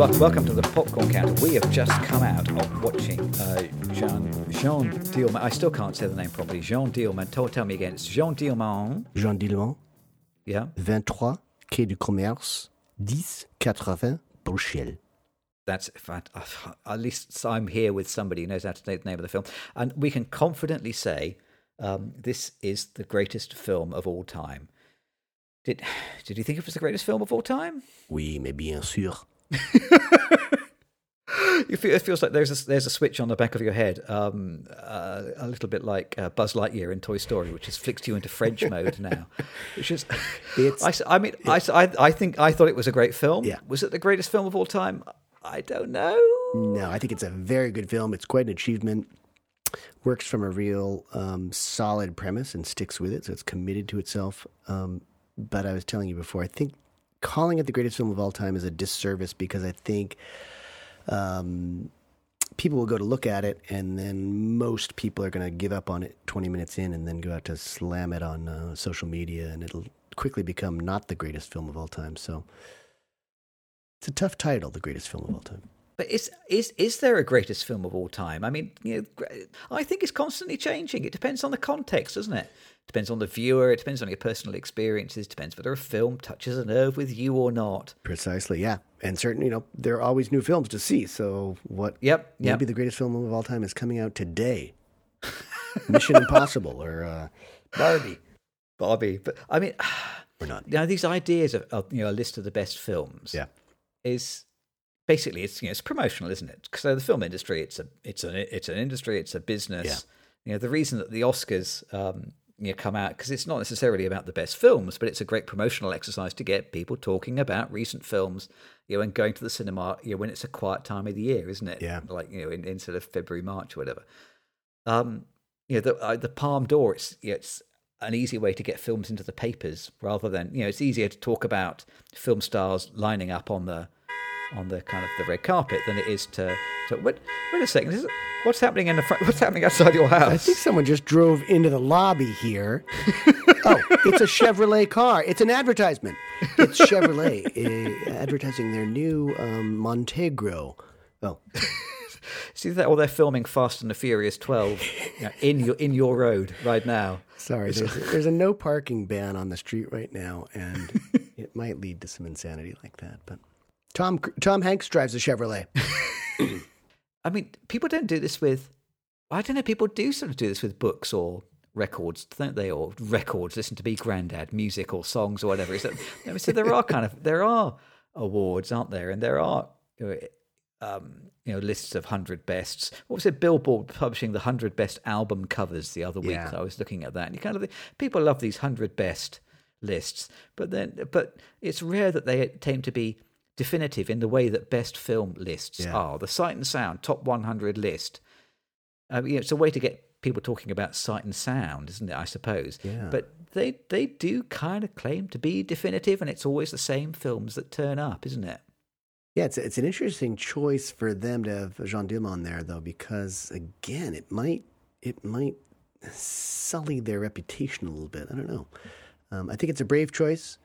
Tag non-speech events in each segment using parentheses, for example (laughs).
Well, welcome to the Popcorn Counter. We have just come out of watching uh, Jean Jean Dielman. I still can't say the name properly. Jean Dielman. Tell, tell me again. It's Jean Dielman. Jean Dillon, Yeah. 23, Quai du Commerce, 1080, Bruxelles. That's fat- at least I'm here with somebody who knows how to say the name of the film, and we can confidently say um, this is the greatest film of all time. Did (sighs) did you think it was the greatest film of all time? Oui, mais bien sûr. You feel, it feels like there's a, there's a switch on the back of your head, um, uh, a little bit like uh, Buzz Lightyear in Toy Story, which has flicked you into French mode now. Which is, It's- I, I mean, I- I think I thought it was a great film. Yeah. Was it the greatest film of all time? I don't know. No, I think it's a very good film. It's quite an achievement. Works from a real um, solid premise and sticks with it, so it's committed to itself. Um, but I was telling you before, I think calling it the greatest film of all time is a disservice because I think um, people will go to look at it, and then most people are going to give up on it 20 minutes in and then go out to slam it on uh, social media, and it'll quickly become not the greatest film of all time. So it's a tough title, the greatest film of all time. But is is is there a greatest film of all time? I mean, you know, I think it's constantly changing. It depends on the context, doesn't it? Depends on the viewer. It depends on your personal experiences. Depends whether a film touches a nerve with you or not. Precisely, yeah. And certainly, you know, there are always new films to see. So what Yep, yep. maybe the greatest film of all time is coming out today. (laughs) Mission Impossible or uh, Barbie. Barbie. But I mean, Or not. (sighs) you know, these ideas of, of you know a list of the best films. Yeah. is basically it's you know it's promotional, isn't it? So the film industry, it's a it's an it's an industry, it's a business. Yeah. You know, the reason that the Oscars um, you know, come out because it's not necessarily about the best films, but it's a great promotional exercise to get people talking about recent films. You know, and going to the cinema. You know, when it's a quiet time of the year, isn't it? Yeah. like you know, in, in sort of February, March, or whatever. Um, you know, the uh, the Palme d'Or. It's you know, it's an easy way to get films into the papers rather than you know it's easier to talk about film stars lining up on the on the kind of the red carpet than it is to to wait, wait a second is what's happening in the front what's happening outside your house I think someone just drove into the lobby here. (laughs) oh, it's a Chevrolet car. It's an advertisement. It's Chevrolet uh, advertising their new um, Montegro. Oh, (laughs) see that or they're filming Fast and the Furious 12 you know, in your in your road right now sorry. There's, there's a no parking ban on the street right now, and (laughs) it might lead to some insanity like that. But Tom Tom Hanks drives a Chevrolet. (laughs) I mean people don't do this with I don't know people do sort of do this with books or records don't they? Or records listen to be granddad music or songs or whatever. I so there are kind of there are awards aren't there? And there are you know, um, you know lists of 100 bests. What was it? Billboard publishing the 100 best album covers the other week. Yeah. i was looking at that. And you kind of think, people love these 100 best lists but then but it's rare that they tend to be definitive in the way that best film lists Yeah. are the sight and sound top 100 list um, you know, it's a way to get people talking about sight and sound, isn't it? I suppose. Yeah. But they they do kind of claim to be definitive, and it's always the same films that turn up, isn't it? Yeah, it's it's an interesting choice for them to have Jean on there, though, because again, it might it might sully their reputation a little bit. I don't know. Um, I think it's a brave choice,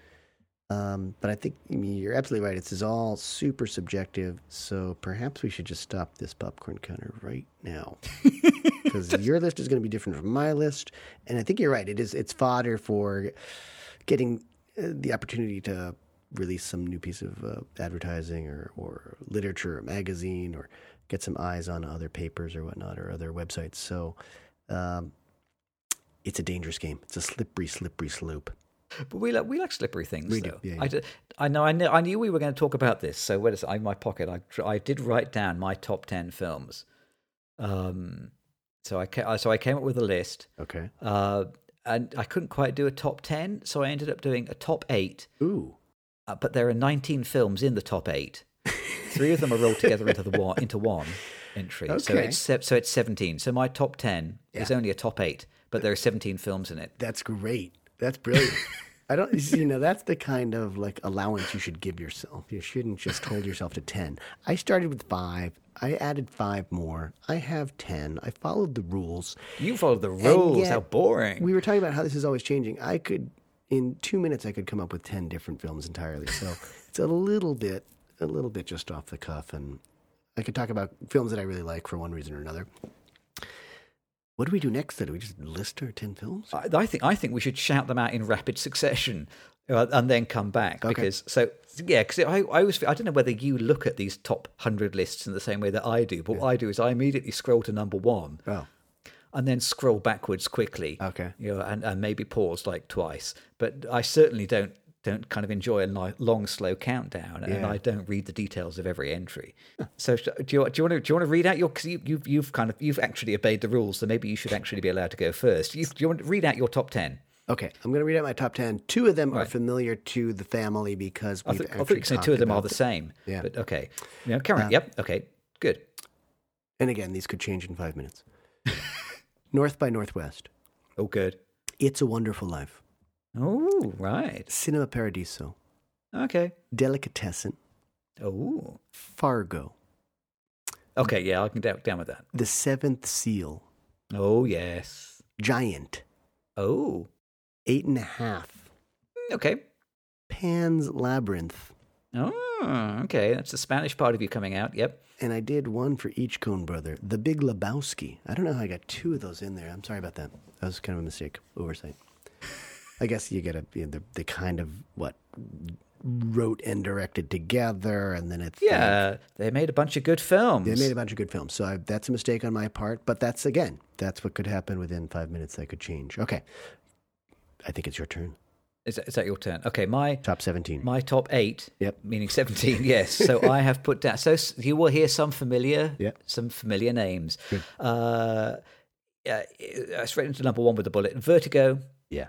um, but I think I mean, you're absolutely right. This is all super subjective, so perhaps we should just stop this popcorn counter right now, (laughs) because your list is going to be different from my list, and I think you're right. It is it's fodder for getting uh, the opportunity to release some new piece of uh, advertising or, or literature or magazine or get some eyes on other papers or whatnot or other websites. So um, it's a dangerous game. It's a slippery, slippery slope. (laughs) But we like we like slippery things. We do, though. yeah, I, I know. I knew. I knew we were going to talk about this. So wait a. In my pocket, I I did write down my top ten films. Um, so I so I came up with a list. Okay. Uh, and I couldn't quite do a top ten, so I ended up doing a top eight. Ooh. Uh, but there are 19 films in the top eight. Three of them are rolled together into the one (laughs) into one entry. So Okay. it's so it's 17. So my top 10 is only a top eight, but there are 17 films in it. That's great. That's brilliant. I don't, you know, that's the kind of like allowance you should give yourself. You shouldn't just hold yourself to 10. I started with five. I added five more. I have 10. I followed the rules. You followed the rules. How boring. We were talking about how this is always changing. I could, in two minutes, I could come up with 10 different films entirely. So (laughs) it's a little bit a little bit just off the cuff, and I could talk about films that I really like for one reason or another. What do we do next? Then do we just list our ten films? I, I think I think we should shout them out in rapid succession. uh, And then come back Okay. because so yeah because I, I always I don't know whether you look at these top hundred lists in the same way that I do but what I do is I immediately scroll to number one Oh, and then scroll backwards quickly. Okay. You know, and, and maybe pause like twice. But I certainly don't don't kind of enjoy a li- long, slow countdown, and Yeah. I don't read the details of every entry. so do you do you want to do you want to read out your because you, you've you've kind of you've actually obeyed the rules, so maybe you should actually be allowed to go first. You, do you want to read out your top ten? okay. I'm going to read out my top ten. Two of them are familiar to the family because I think I think talked two of them are the same. Yeah. But okay. Yeah. Carry on. Uh, yep. Okay. Good. And again, these could change in five minutes. (laughs) North by Northwest. Oh, good. It's a Wonderful Life. Oh, right. Cinema Paradiso. Okay. Delicatessen. Oh. Fargo. Okay. Yeah, I can down, down with that. The Seventh Seal. Oh, yes. Giant. Oh. Eight and a Half. Mm, okay. Pan's Labyrinth. Oh, okay. That's the Spanish part of you coming out. Yep. And I did one for each Coen brother. The Big Lebowski. I don't know how I got two of those in there. I'm sorry about that. That was kind of a mistake, oversight. I guess you get a you know, they, they kind of what wrote and directed together, and then it's Yeah, they made a bunch of good films. They made a bunch of good films, so I, that's a mistake on my part. But that's again, that's what could happen within five minutes. That could change. Okay, I think it's your turn. is, that, is that your turn? Okay, my Top seventeen. my top eight. Yep. Meaning seventeen. (laughs) Yes. So I have put down. So you will hear some familiar. Yep. Some familiar names. Good. Uh, yeah, straight into number one with the bullet. Vertigo. yeah.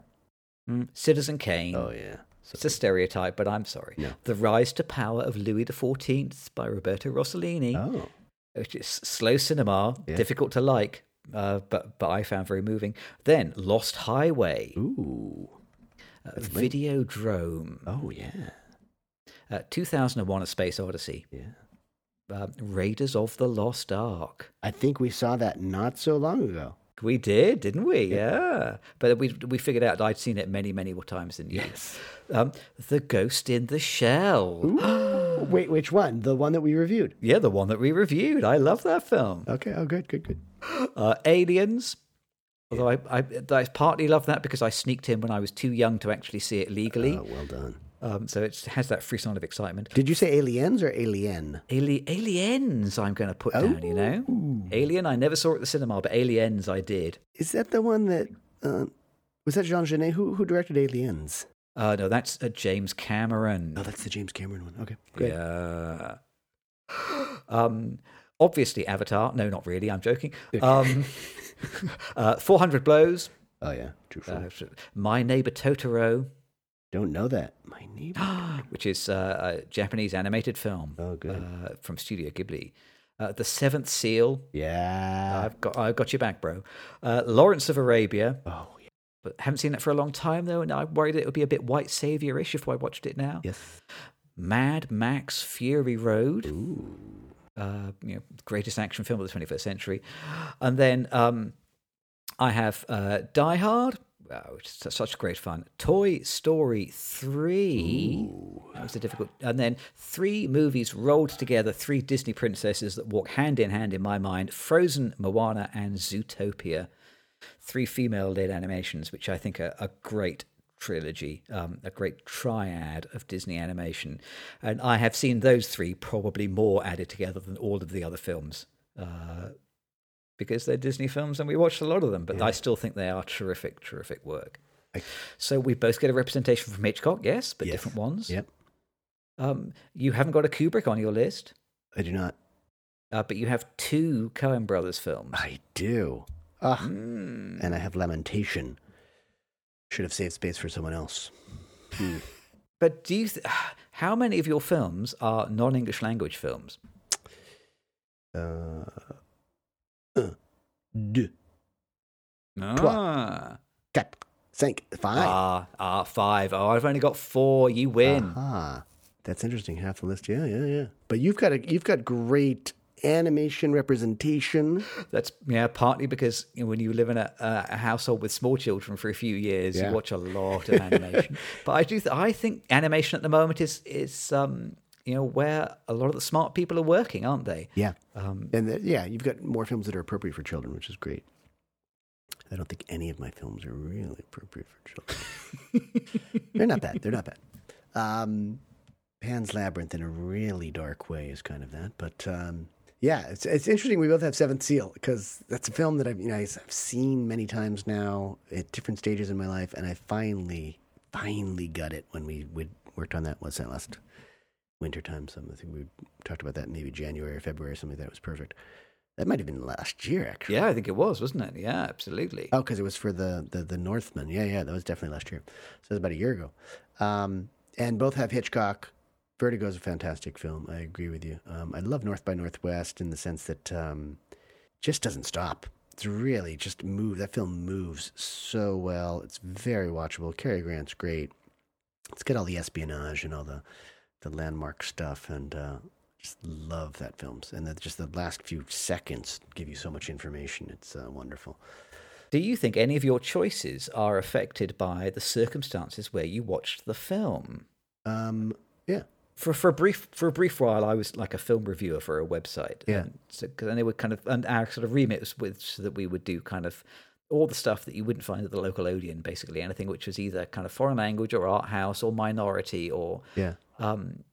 Mm, Citizen Kane. Oh yeah. It's a stereotype, but I'm sorry. No. The Rise to Power of Louis XIV by Roberto Rossellini. oh. which is slow cinema, Yeah. difficult to like, uh, but but I found very moving. Then Lost Highway, Ooh. uh, Videodrome, Oh yeah. uh, 2001: A Space Odyssey, Yeah. uh, Raiders of the Lost Ark. I think we saw that not so long ago. We did, didn't we? Yeah. But we we figured out I'd seen it many many more times than you. Um, the Ghost in the Shell. (gasps) Wait, which one? The one that we reviewed? Yeah, the one that we reviewed. I love that film. Okay. Oh, good, good, good. (gasps) Uh, Aliens. Although I, I, I partly love that because I sneaked in when I was too young to actually see it legally. Oh, well done. Um, so it has that free frisson of excitement. Did you say aliens or alien? Ali- aliens, I'm going to put down, you know? Alien, I never saw it at the cinema, but Aliens, I did. Is that the one that uh, was that Jean Jeunet who who directed Aliens? Uh, no, that's uh, James Cameron. Oh, that's the James Cameron one. Okay, great. Yeah. (gasps) Um, obviously, Avatar. No, not really. I'm joking. Um, (laughs) uh, 400 Blows. Oh yeah, true. Uh, My Neighbor Totoro, Don't know that. My neighbor. (gasps) which is uh, a Japanese animated film Oh, good. uh, from Studio Ghibli. Uh, the Seventh Seal. yeah. I've got, I've got your back, bro. Uh, Lawrence of Arabia. oh yeah. but haven't seen that for a long time though, and I'm worried it would be a bit white savior-ish if I watched it now. Yes. Mad Max Fury Road, Ooh. uh, you know, greatest action film of the 21st century, and then um, I have uh, Die Hard, uh, which is such great fun. Toy Story Three. That was a difficult, and then three movies rolled together, three Disney princesses that walk hand in hand in my mind: Frozen, Moana, and Zootopia. Three female-led animations, which I think are a great trilogy, um, a great triad of Disney animation, and I have seen those three probably more added together than all of the other films. Uh, because they're Disney films and we watched a lot of them, but I still think they are terrific, terrific work. I- So we both get a representation from Hitchcock, yes, but Yes. different ones. Yep. Um, you haven't got a Kubrick on your list, I do not. uh, but you have two Coen Brothers films. I do. Ah. Mm. And I have Lamentation. Should have saved space for someone else. Hmm. But do you? Th- (sighs) how many of your films are non-English language films? Uh, deux, Ah, quatre, cinq, five. ah, ah, five. Oh, I've only got four. You win. Ah, that's interesting. Half the list. Yeah, yeah, yeah. But you've got a, you've got great animation representation. That's yeah, partly because you know, when you live in a, a household with small children for a few years, Yeah. you watch a lot of (laughs) animation. but I do, th- I think animation at the moment is is um you know where a lot of the smart people are working, aren't they? Yeah. Um, And the, yeah, you've got more films that are appropriate for children, which is great. I don't think any of my films are really appropriate for children. (laughs) They're not bad. They're not bad. Um, Pan's Labyrinth in a really dark way is kind of that, but um, yeah, it's it's interesting. We both have Seventh Seal because that's a film that I've you know I've seen many times now at different stages in my life, and I finally finally got it when we would worked on that. What's that last winter time? Some I think we talked about that maybe January or February or something. That was perfect. That might have been last year actually. yeah, I think it was, wasn't it? Yeah, absolutely. Oh, because it was for the, the the Northman. Yeah, yeah, that was definitely last year. So it was about a year ago. Um, and both have Hitchcock. Vertigo is a fantastic film. I agree with you. Um, I love North by Northwest in the sense that um, just doesn't stop. It's really just move. That film moves so well. It's very watchable. Cary Grant's great. It's got all the espionage and all the the landmark stuff, and uh, just love that films. And the, just the last few seconds give you so much information. It's uh, wonderful. Do you think any of your choices are affected by the circumstances where you watched the film? Um, yeah. For for a brief for a brief while, I was like a film reviewer for a website. Yeah. And, so, 'cause- and they were kind of and our sort of remit was with so that we would do kind of all the stuff that you wouldn't find at the local Odeon, basically anything which was either kind of foreign language or art house or minority or Yeah. Um,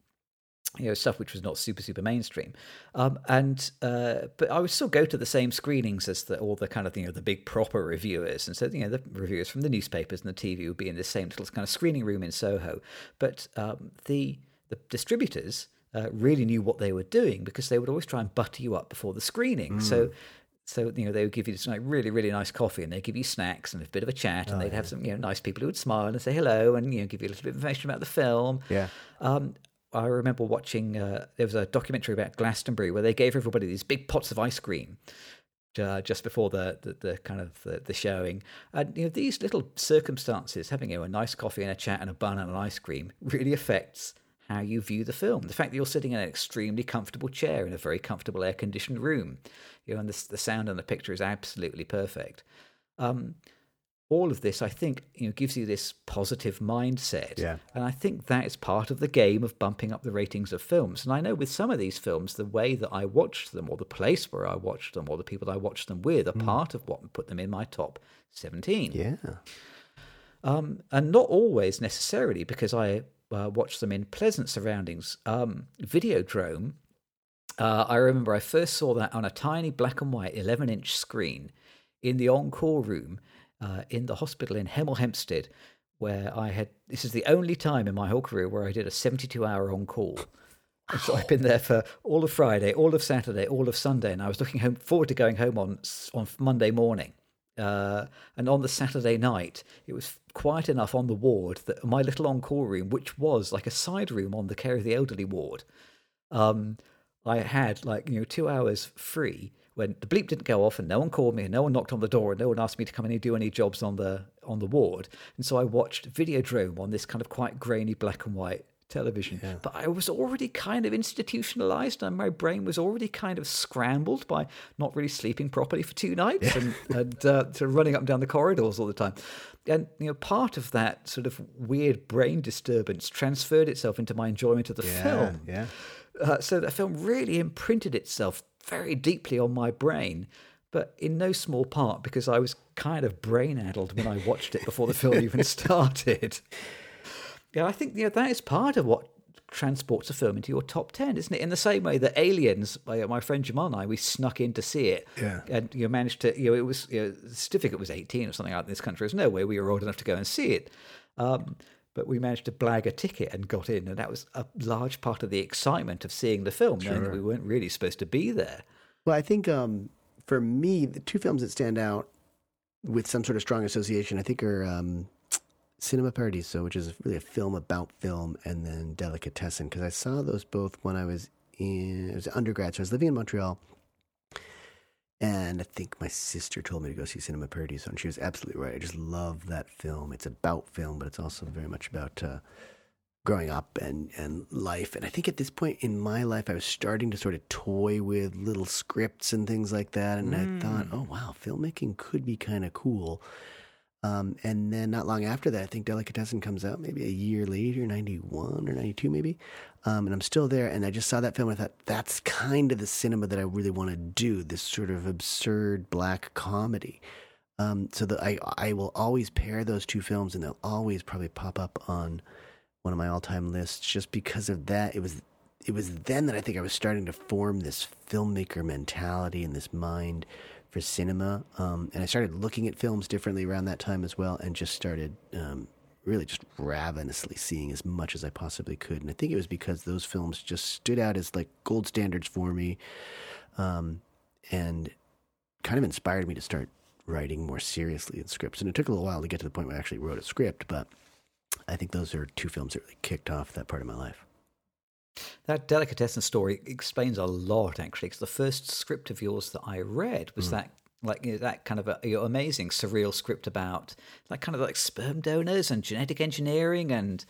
you know stuff which was not super super mainstream. Um, and uh, but I would still go to the same screenings as the, all the kind of you know the big proper reviewers and so you know the reviewers from the newspapers and the TV would be in the same little kind of screening room in Soho. But um, the the distributors uh, really knew what they were doing because they would always try and butter you up before the screening. So so you know they would give you this like really really nice coffee and they'd give you snacks and a bit of a chat and they'd have some you know nice people who would smile and say hello and you know give you a little bit of information about the film Yeah. um, I remember watching. Uh, there was a documentary about Glastonbury where they gave everybody these big pots of ice cream uh, just before the, the, the kind of the, the showing. And you know these little circumstances, having you know, a nice coffee and a chat and a bun and an ice cream, really affects how you view the film. The fact that you're sitting in an extremely comfortable chair in a very comfortable air conditioned room, you know, and the, the sound and the picture is absolutely perfect. Um, all of this, I think, you know, gives you this positive mindset. Yeah. And I think that is part of the game of bumping up the ratings of films. And I know with some of these films, the way that I watched them, or the place where I watched them, or the people I watched them with, are part of what put them in my top 17. Yeah. Um, and not always necessarily because I uh, them in pleasant surroundings. Um, Videodrome, uh, I remember I first saw that on a tiny black and white 11 inch screen in the on-call room uh, in the hospital in Hemel Hempstead, where I had this is the only time in my whole career where I did a 72 hour on call. So I've been there for all of Friday, all of Saturday, all of Sunday, and I was looking home, forward to going home on on Monday morning. Uh, and on the Saturday night, it was quiet enough on the ward that my little on-call room, which was like a side room on the care of the elderly ward, um, I had like you know two hours free when the bleep didn't go off and no one called me and no one knocked on the door and no one asked me to come in and do any jobs on the on the ward. And so I watched Videodrome on this kind of quite grainy black and white television. But I was already kind of institutionalized and my brain was already kind of scrambled by not really sleeping properly for two nights and, and uh, sort of running up and down the corridors all the time. And you know, part of that sort of weird brain disturbance transferred itself into my enjoyment of the Yeah. film. Yeah. Uh, so the film really imprinted itself very deeply on my brain, but in no small part because I was kind of brain addled when I watched it before the film (laughs) even started. Yeah, I think you know, that is part of what transports a film into your top 10, isn't it? In the same way that Aliens, my, my friend Jamal and I, we snuck in to see it. Yeah. And you know, managed to, you know, it was, you know, the certificate was 18 or something like that in this country. There's no way we were old enough to go and see it. Um, but we managed to blag a ticket and got in, and that was a large part of the excitement of seeing the film, knowing that we weren't really supposed to be there. Well, I think um, for me, the two films that stand out with some sort of strong association, I think, are um, Cinema Paradiso, which is really a film about film, and then Delicatessen, because I saw those both when I was in I was an undergrad. So I was living in Montreal, and I think my sister told me to go see Cinema Paradiso, and she was absolutely right. I just love that film. It's about film, but it's also very much about. Uh, growing up and, and life. And I think at this point in my life, I was starting to sort of toy with little scripts and things like that. And I thought, oh, wow, filmmaking could be kind of cool. Um, and then not long after that, I think Delicatessen comes out maybe a year later, 91 or 92 maybe. Um, and I'm still there. And I just saw that film. And I thought, that's kind of the cinema that I really want to do this sort of absurd black comedy. Um, so that I, I will always pair those two films and they'll always probably pop up on one of my all time lists just because of that. It was it was then that I think I was starting to form this filmmaker mentality and this mind for cinema. Um, and I started looking at films differently around that time as well, and just started um, really just ravenously seeing as much as I possibly could. And I think it was because those films just stood out as like gold standards for me, um, and kind of inspired me to start writing more seriously in scripts. And it took a little while to get to the point where I actually wrote a script, but I think those are two films that really kicked off that part of my life. That delicatessen story explains a lot, actually, because the first script of yours that I read was mm. that like you know, that kind of a, you know, amazing surreal script about like kind of like sperm donors and genetic engineering and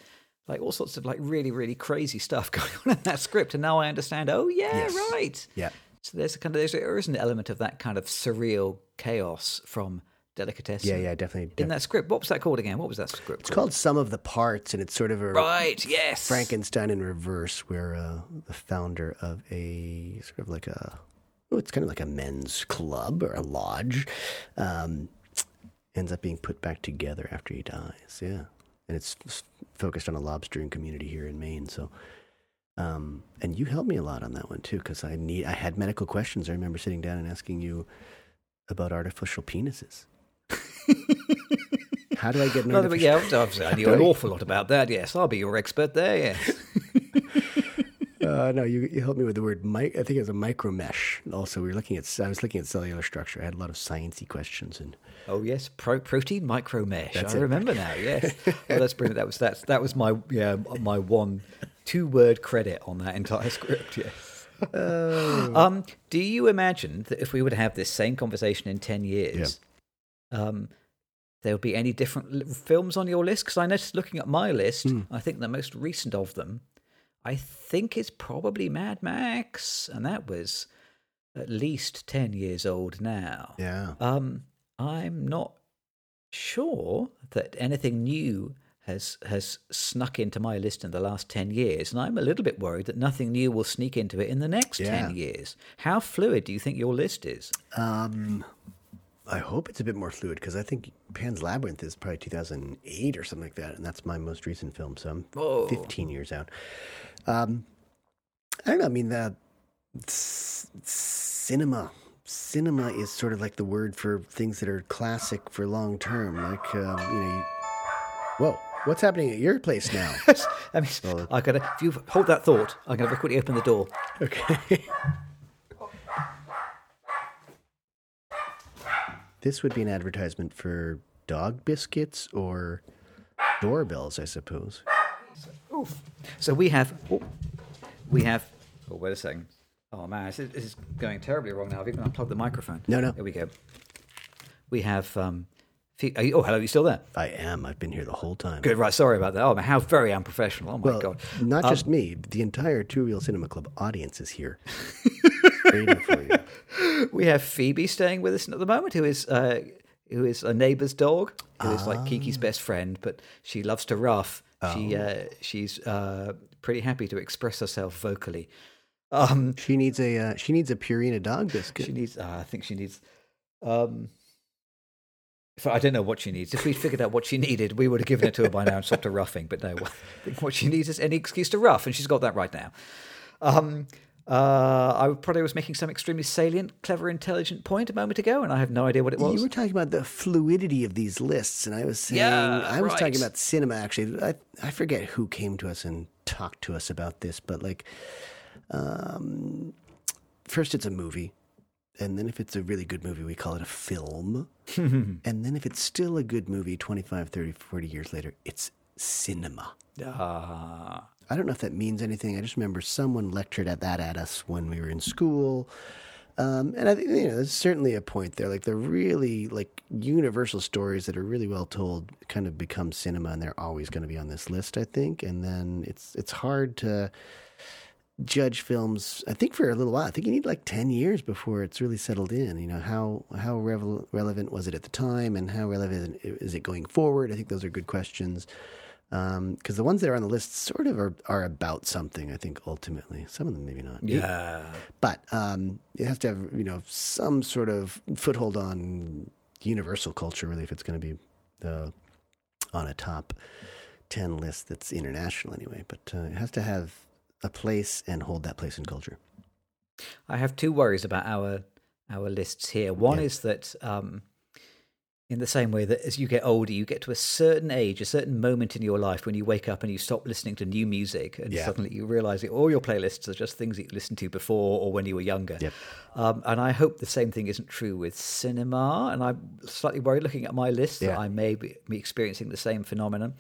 like all sorts of like really really crazy stuff (laughs) going on in that script and now i understand oh yeah yes. right yeah so there's a kind of there's, there is an element of that kind of surreal chaos from delicatessen. Yeah, yeah, definitely. In that script, what was that called again? What was that script? It's called? called Sum of the Parts, and it's sort of a right, yes, Frankenstein in reverse, where uh, the founder of a sort of like a, oh, it's kind of like a men's club or a lodge, um, ends up being put back together after he dies. Yeah, and it's focused on a lobstering community here in Maine. So. Um, and you helped me a lot on that one too, because I need I had medical questions. I remember sitting down and asking you about artificial penises. (laughs) How do I get an no, Yeah, obviously, I knew an awful lot about that. Yes, I'll be your expert there. Yes. (laughs) uh, no, you, you helped me with the word. Mi- I think it was a micro mesh. Also, we were looking at. I was looking at cellular structure. I had a lot of sciencey questions and. Oh yes, Pro- protein micro mesh. I it. remember now. Yes, well, that's brilliant. That was that. That was my yeah my one two word credit on that entire script. Yes. Oh. Um, do you imagine that if we were to have this same conversation in ten years? Yeah um, there will be any different films on your list? Because I noticed looking at my list, mm. I think the most recent of them, I think is probably Mad Max, and that was at least ten years old now. Yeah. Um, I'm not sure that anything new has has snuck into my list in the last 10 years and I'm a little bit worried that nothing new will sneak into it in the next yeah. 10 years. How fluid do you think your list is? Um I hope it's a bit more fluid because I think Pan's Labyrinth is probably 2008 or something like that, and that's my most recent film. So I'm Whoa. 15 years out. Um, I don't know. I mean, the c- cinema. Cinema is sort of like the word for things that are classic for long term. Like, um, you know, you, whoa, what's happening at your place now? (laughs) I mean, well, I gotta. If you hold that thought, I'm gonna quickly open the door. Okay. (laughs) This would be an advertisement for dog biscuits or doorbells, I suppose. Oof. So we have, oh, we have. Oh, wait a second. Oh man, this is, this is going terribly wrong now. I've even unplugged the microphone. No, no. There we go. We have. Um, you, oh, hello. Are you still there? I am. I've been here the whole time. Good. Right. Sorry about that. Oh, man, how very unprofessional. Oh my well, god. Not um, just me. The entire Two Reel Cinema Club audience is here. (laughs) for you. (laughs) we have Phoebe staying with us at the moment, who is uh, who is a neighbour's dog, who is like Kiki's best friend, but she loves to rough. Oh. She uh, she's uh, pretty happy to express herself vocally. Um, she needs a uh, she needs a Purina dog biscuit. She needs. Uh, I think she needs. Um, I don't know what she needs. If we figured out what she needed, we would have given it to her by now and stopped her roughing. But no, (laughs) I think what she needs is any excuse to rough, and she's got that right now. Um, uh, I probably was making some extremely salient, clever, intelligent point a moment ago, and I have no idea what it was. You were talking about the fluidity of these lists, and I was saying yeah, I was right. talking about cinema. Actually, I I forget who came to us and talked to us about this, but like, um, first it's a movie, and then if it's a really good movie, we call it a film, (laughs) and then if it's still a good movie, 25, 30, 40 years later, it's cinema. Ah. I don't know if that means anything. I just remember someone lectured at that at us when we were in school. Um, and I think you know there's certainly a point there. Like the really like universal stories that are really well told kind of become cinema, and they're always going to be on this list. I think, and then it's it's hard to judge films. I think for a little while. I think you need like ten years before it's really settled in. You know how how revel- relevant was it at the time, and how relevant is it going forward? I think those are good questions because um, the ones that are on the list sort of are, are about something. I think ultimately, some of them maybe not. Yeah, but um, it has to have you know some sort of foothold on universal culture, really, if it's going to be uh, on a top ten list that's international anyway. But uh, it has to have a place and hold that place in culture. I have two worries about our our lists here. One yeah. is that. Um, in the same way that as you get older, you get to a certain age, a certain moment in your life when you wake up and you stop listening to new music, and yeah. suddenly you realize that all your playlists are just things that you listened to before or when you were younger. Yep. Um, and I hope the same thing isn't true with cinema. And I'm slightly worried looking at my list yeah. that I may be, experiencing the same phenomenon.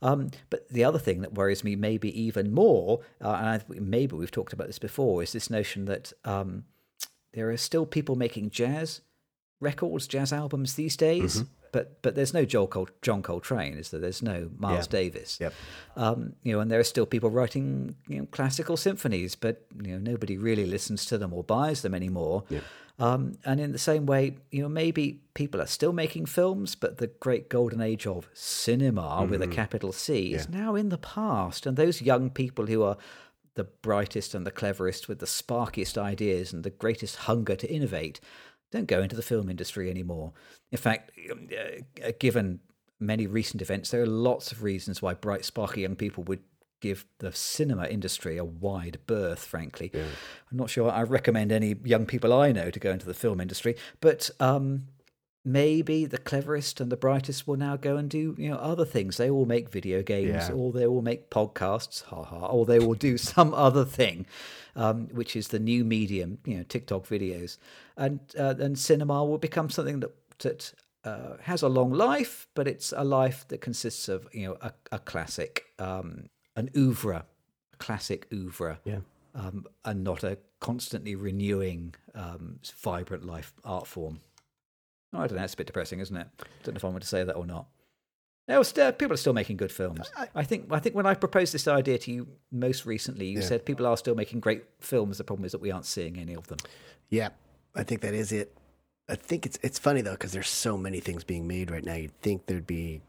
Um, but the other thing that worries me, maybe even more, uh, and I, maybe we've talked about this before, is this notion that um, there are still people making jazz records, jazz albums these days. Mm-hmm. But but there's no Joel Col- John Coltrane, is there? There's no Miles yeah. Davis. Yep. Um, you know, and there are still people writing you know, classical symphonies, but you know nobody really listens to them or buys them anymore. Yep. Um, and in the same way, you know, maybe people are still making films, but the great golden age of cinema mm-hmm. with a mm-hmm. capital C yeah. is now in the past. And those young people who are the brightest and the cleverest with the sparkiest ideas and the greatest hunger to innovate don't go into the film industry anymore. In fact, um, uh, given many recent events, there are lots of reasons why bright, sparky young people would give the cinema industry a wide berth, frankly. Yeah. I'm not sure I recommend any young people I know to go into the film industry, but um, maybe the cleverest and the brightest will now go and do you know other things. They will make video games, yeah. or they will make podcasts, ha ha, or they will do (laughs) some other thing, um, which is the new medium, you know, TikTok videos, and uh, and cinema will become something that that uh, has a long life, but it's a life that consists of you know a, a classic, um, an oeuvre, a classic oeuvre, yeah. Um, and not a constantly renewing, um, vibrant life art form. Oh, I don't know. It's a bit depressing, isn't it? I Don't know if I want to say that or not. No, still, uh, people are still making good films. I, I, think. I think when I proposed this idea to you most recently, you yeah. said people are still making great films. The problem is that we aren't seeing any of them. Yeah, I think that is it. I think it's it's funny though because there's so many things being made right now. You'd think there'd be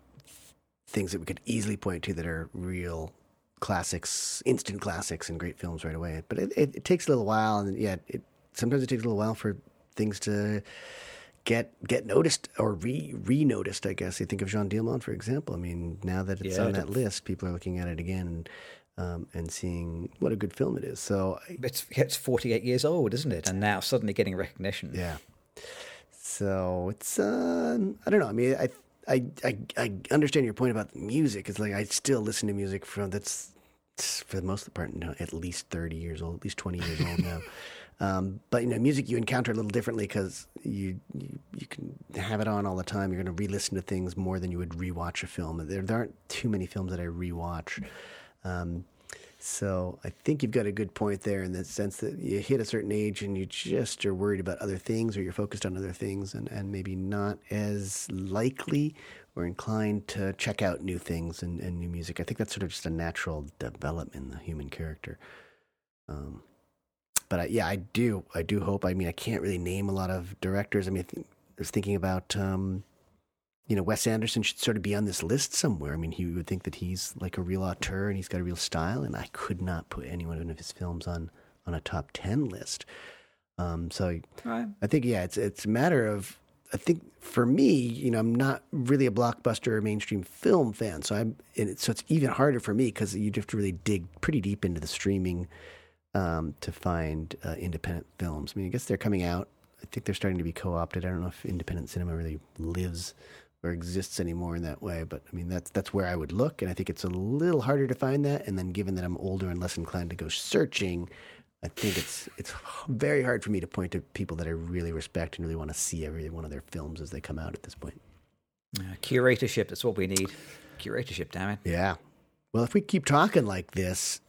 things that we could easily point to that are real classics, instant classics, and great films right away. But it, it, it takes a little while, and yeah, it sometimes it takes a little while for things to get get noticed or re re noticed. I guess you think of Jean Dielman, for example. I mean, now that it's yeah, on that list, people are looking at it again and um, and seeing what a good film it is. So it's it's forty eight years old, isn't it? And now suddenly getting recognition. Yeah. So it's uh, I don't know. I mean, I. I, I, I understand your point about music. It's like I still listen to music from that's for the most part know, at least 30 years old, at least 20 years old now. (laughs) Um, but you know, music you encounter a little differently because you, you, you can have it on all the time. You're going to re-listen to things more than you would rewatch a film. There, there aren't too many films that I rewatch. Um, so I think you've got a good point there in the sense that you hit a certain age and you just are worried about other things or you're focused on other things and, and maybe not as likely or inclined to check out new things and, and new music. I think that's sort of just a natural development in the human character. Um, but I, yeah, I do. I do hope. I mean, I can't really name a lot of directors. I mean, I, think, I was thinking about, um, you know, Wes Anderson should sort of be on this list somewhere. I mean, he would think that he's like a real auteur and he's got a real style, and I could not put any one of his films on on a top ten list. Um, so right. I think yeah, it's it's a matter of I think for me, you know, I'm not really a blockbuster or mainstream film fan, so I'm it, so it's even harder for me because you have to really dig pretty deep into the streaming um, to find uh, independent films. I mean, I guess they're coming out. I think they're starting to be co-opted. I don't know if independent cinema really lives or exists anymore in that way, but I mean that's that's where I would look, and I think it's a little harder to find that. And then, given that I'm older and less inclined to go searching, I think it's it's very hard for me to point to people that I really respect and really want to see every one of their films as they come out at this point. Uh, curatorship, that's what we need. Curatorship, damn it. Yeah. Well, if we keep talking like this,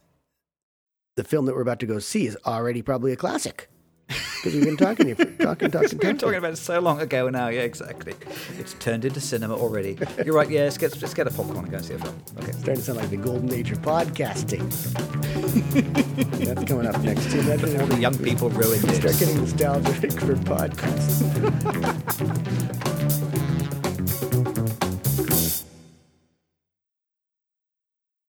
the film that we're about to go see is already probably a classic. Because we've been talking, talking, talking, We've talking. talking about it so long ago now. Yeah, exactly. It's turned into cinema already. You're right. Yeah, let's get let's get a popcorn and go and see a film. Okay. Starting to sound like the golden age of podcasting. (laughs) That's coming up next too. Imagine how the young people ruined we start getting nostalgic for podcasts. (laughs)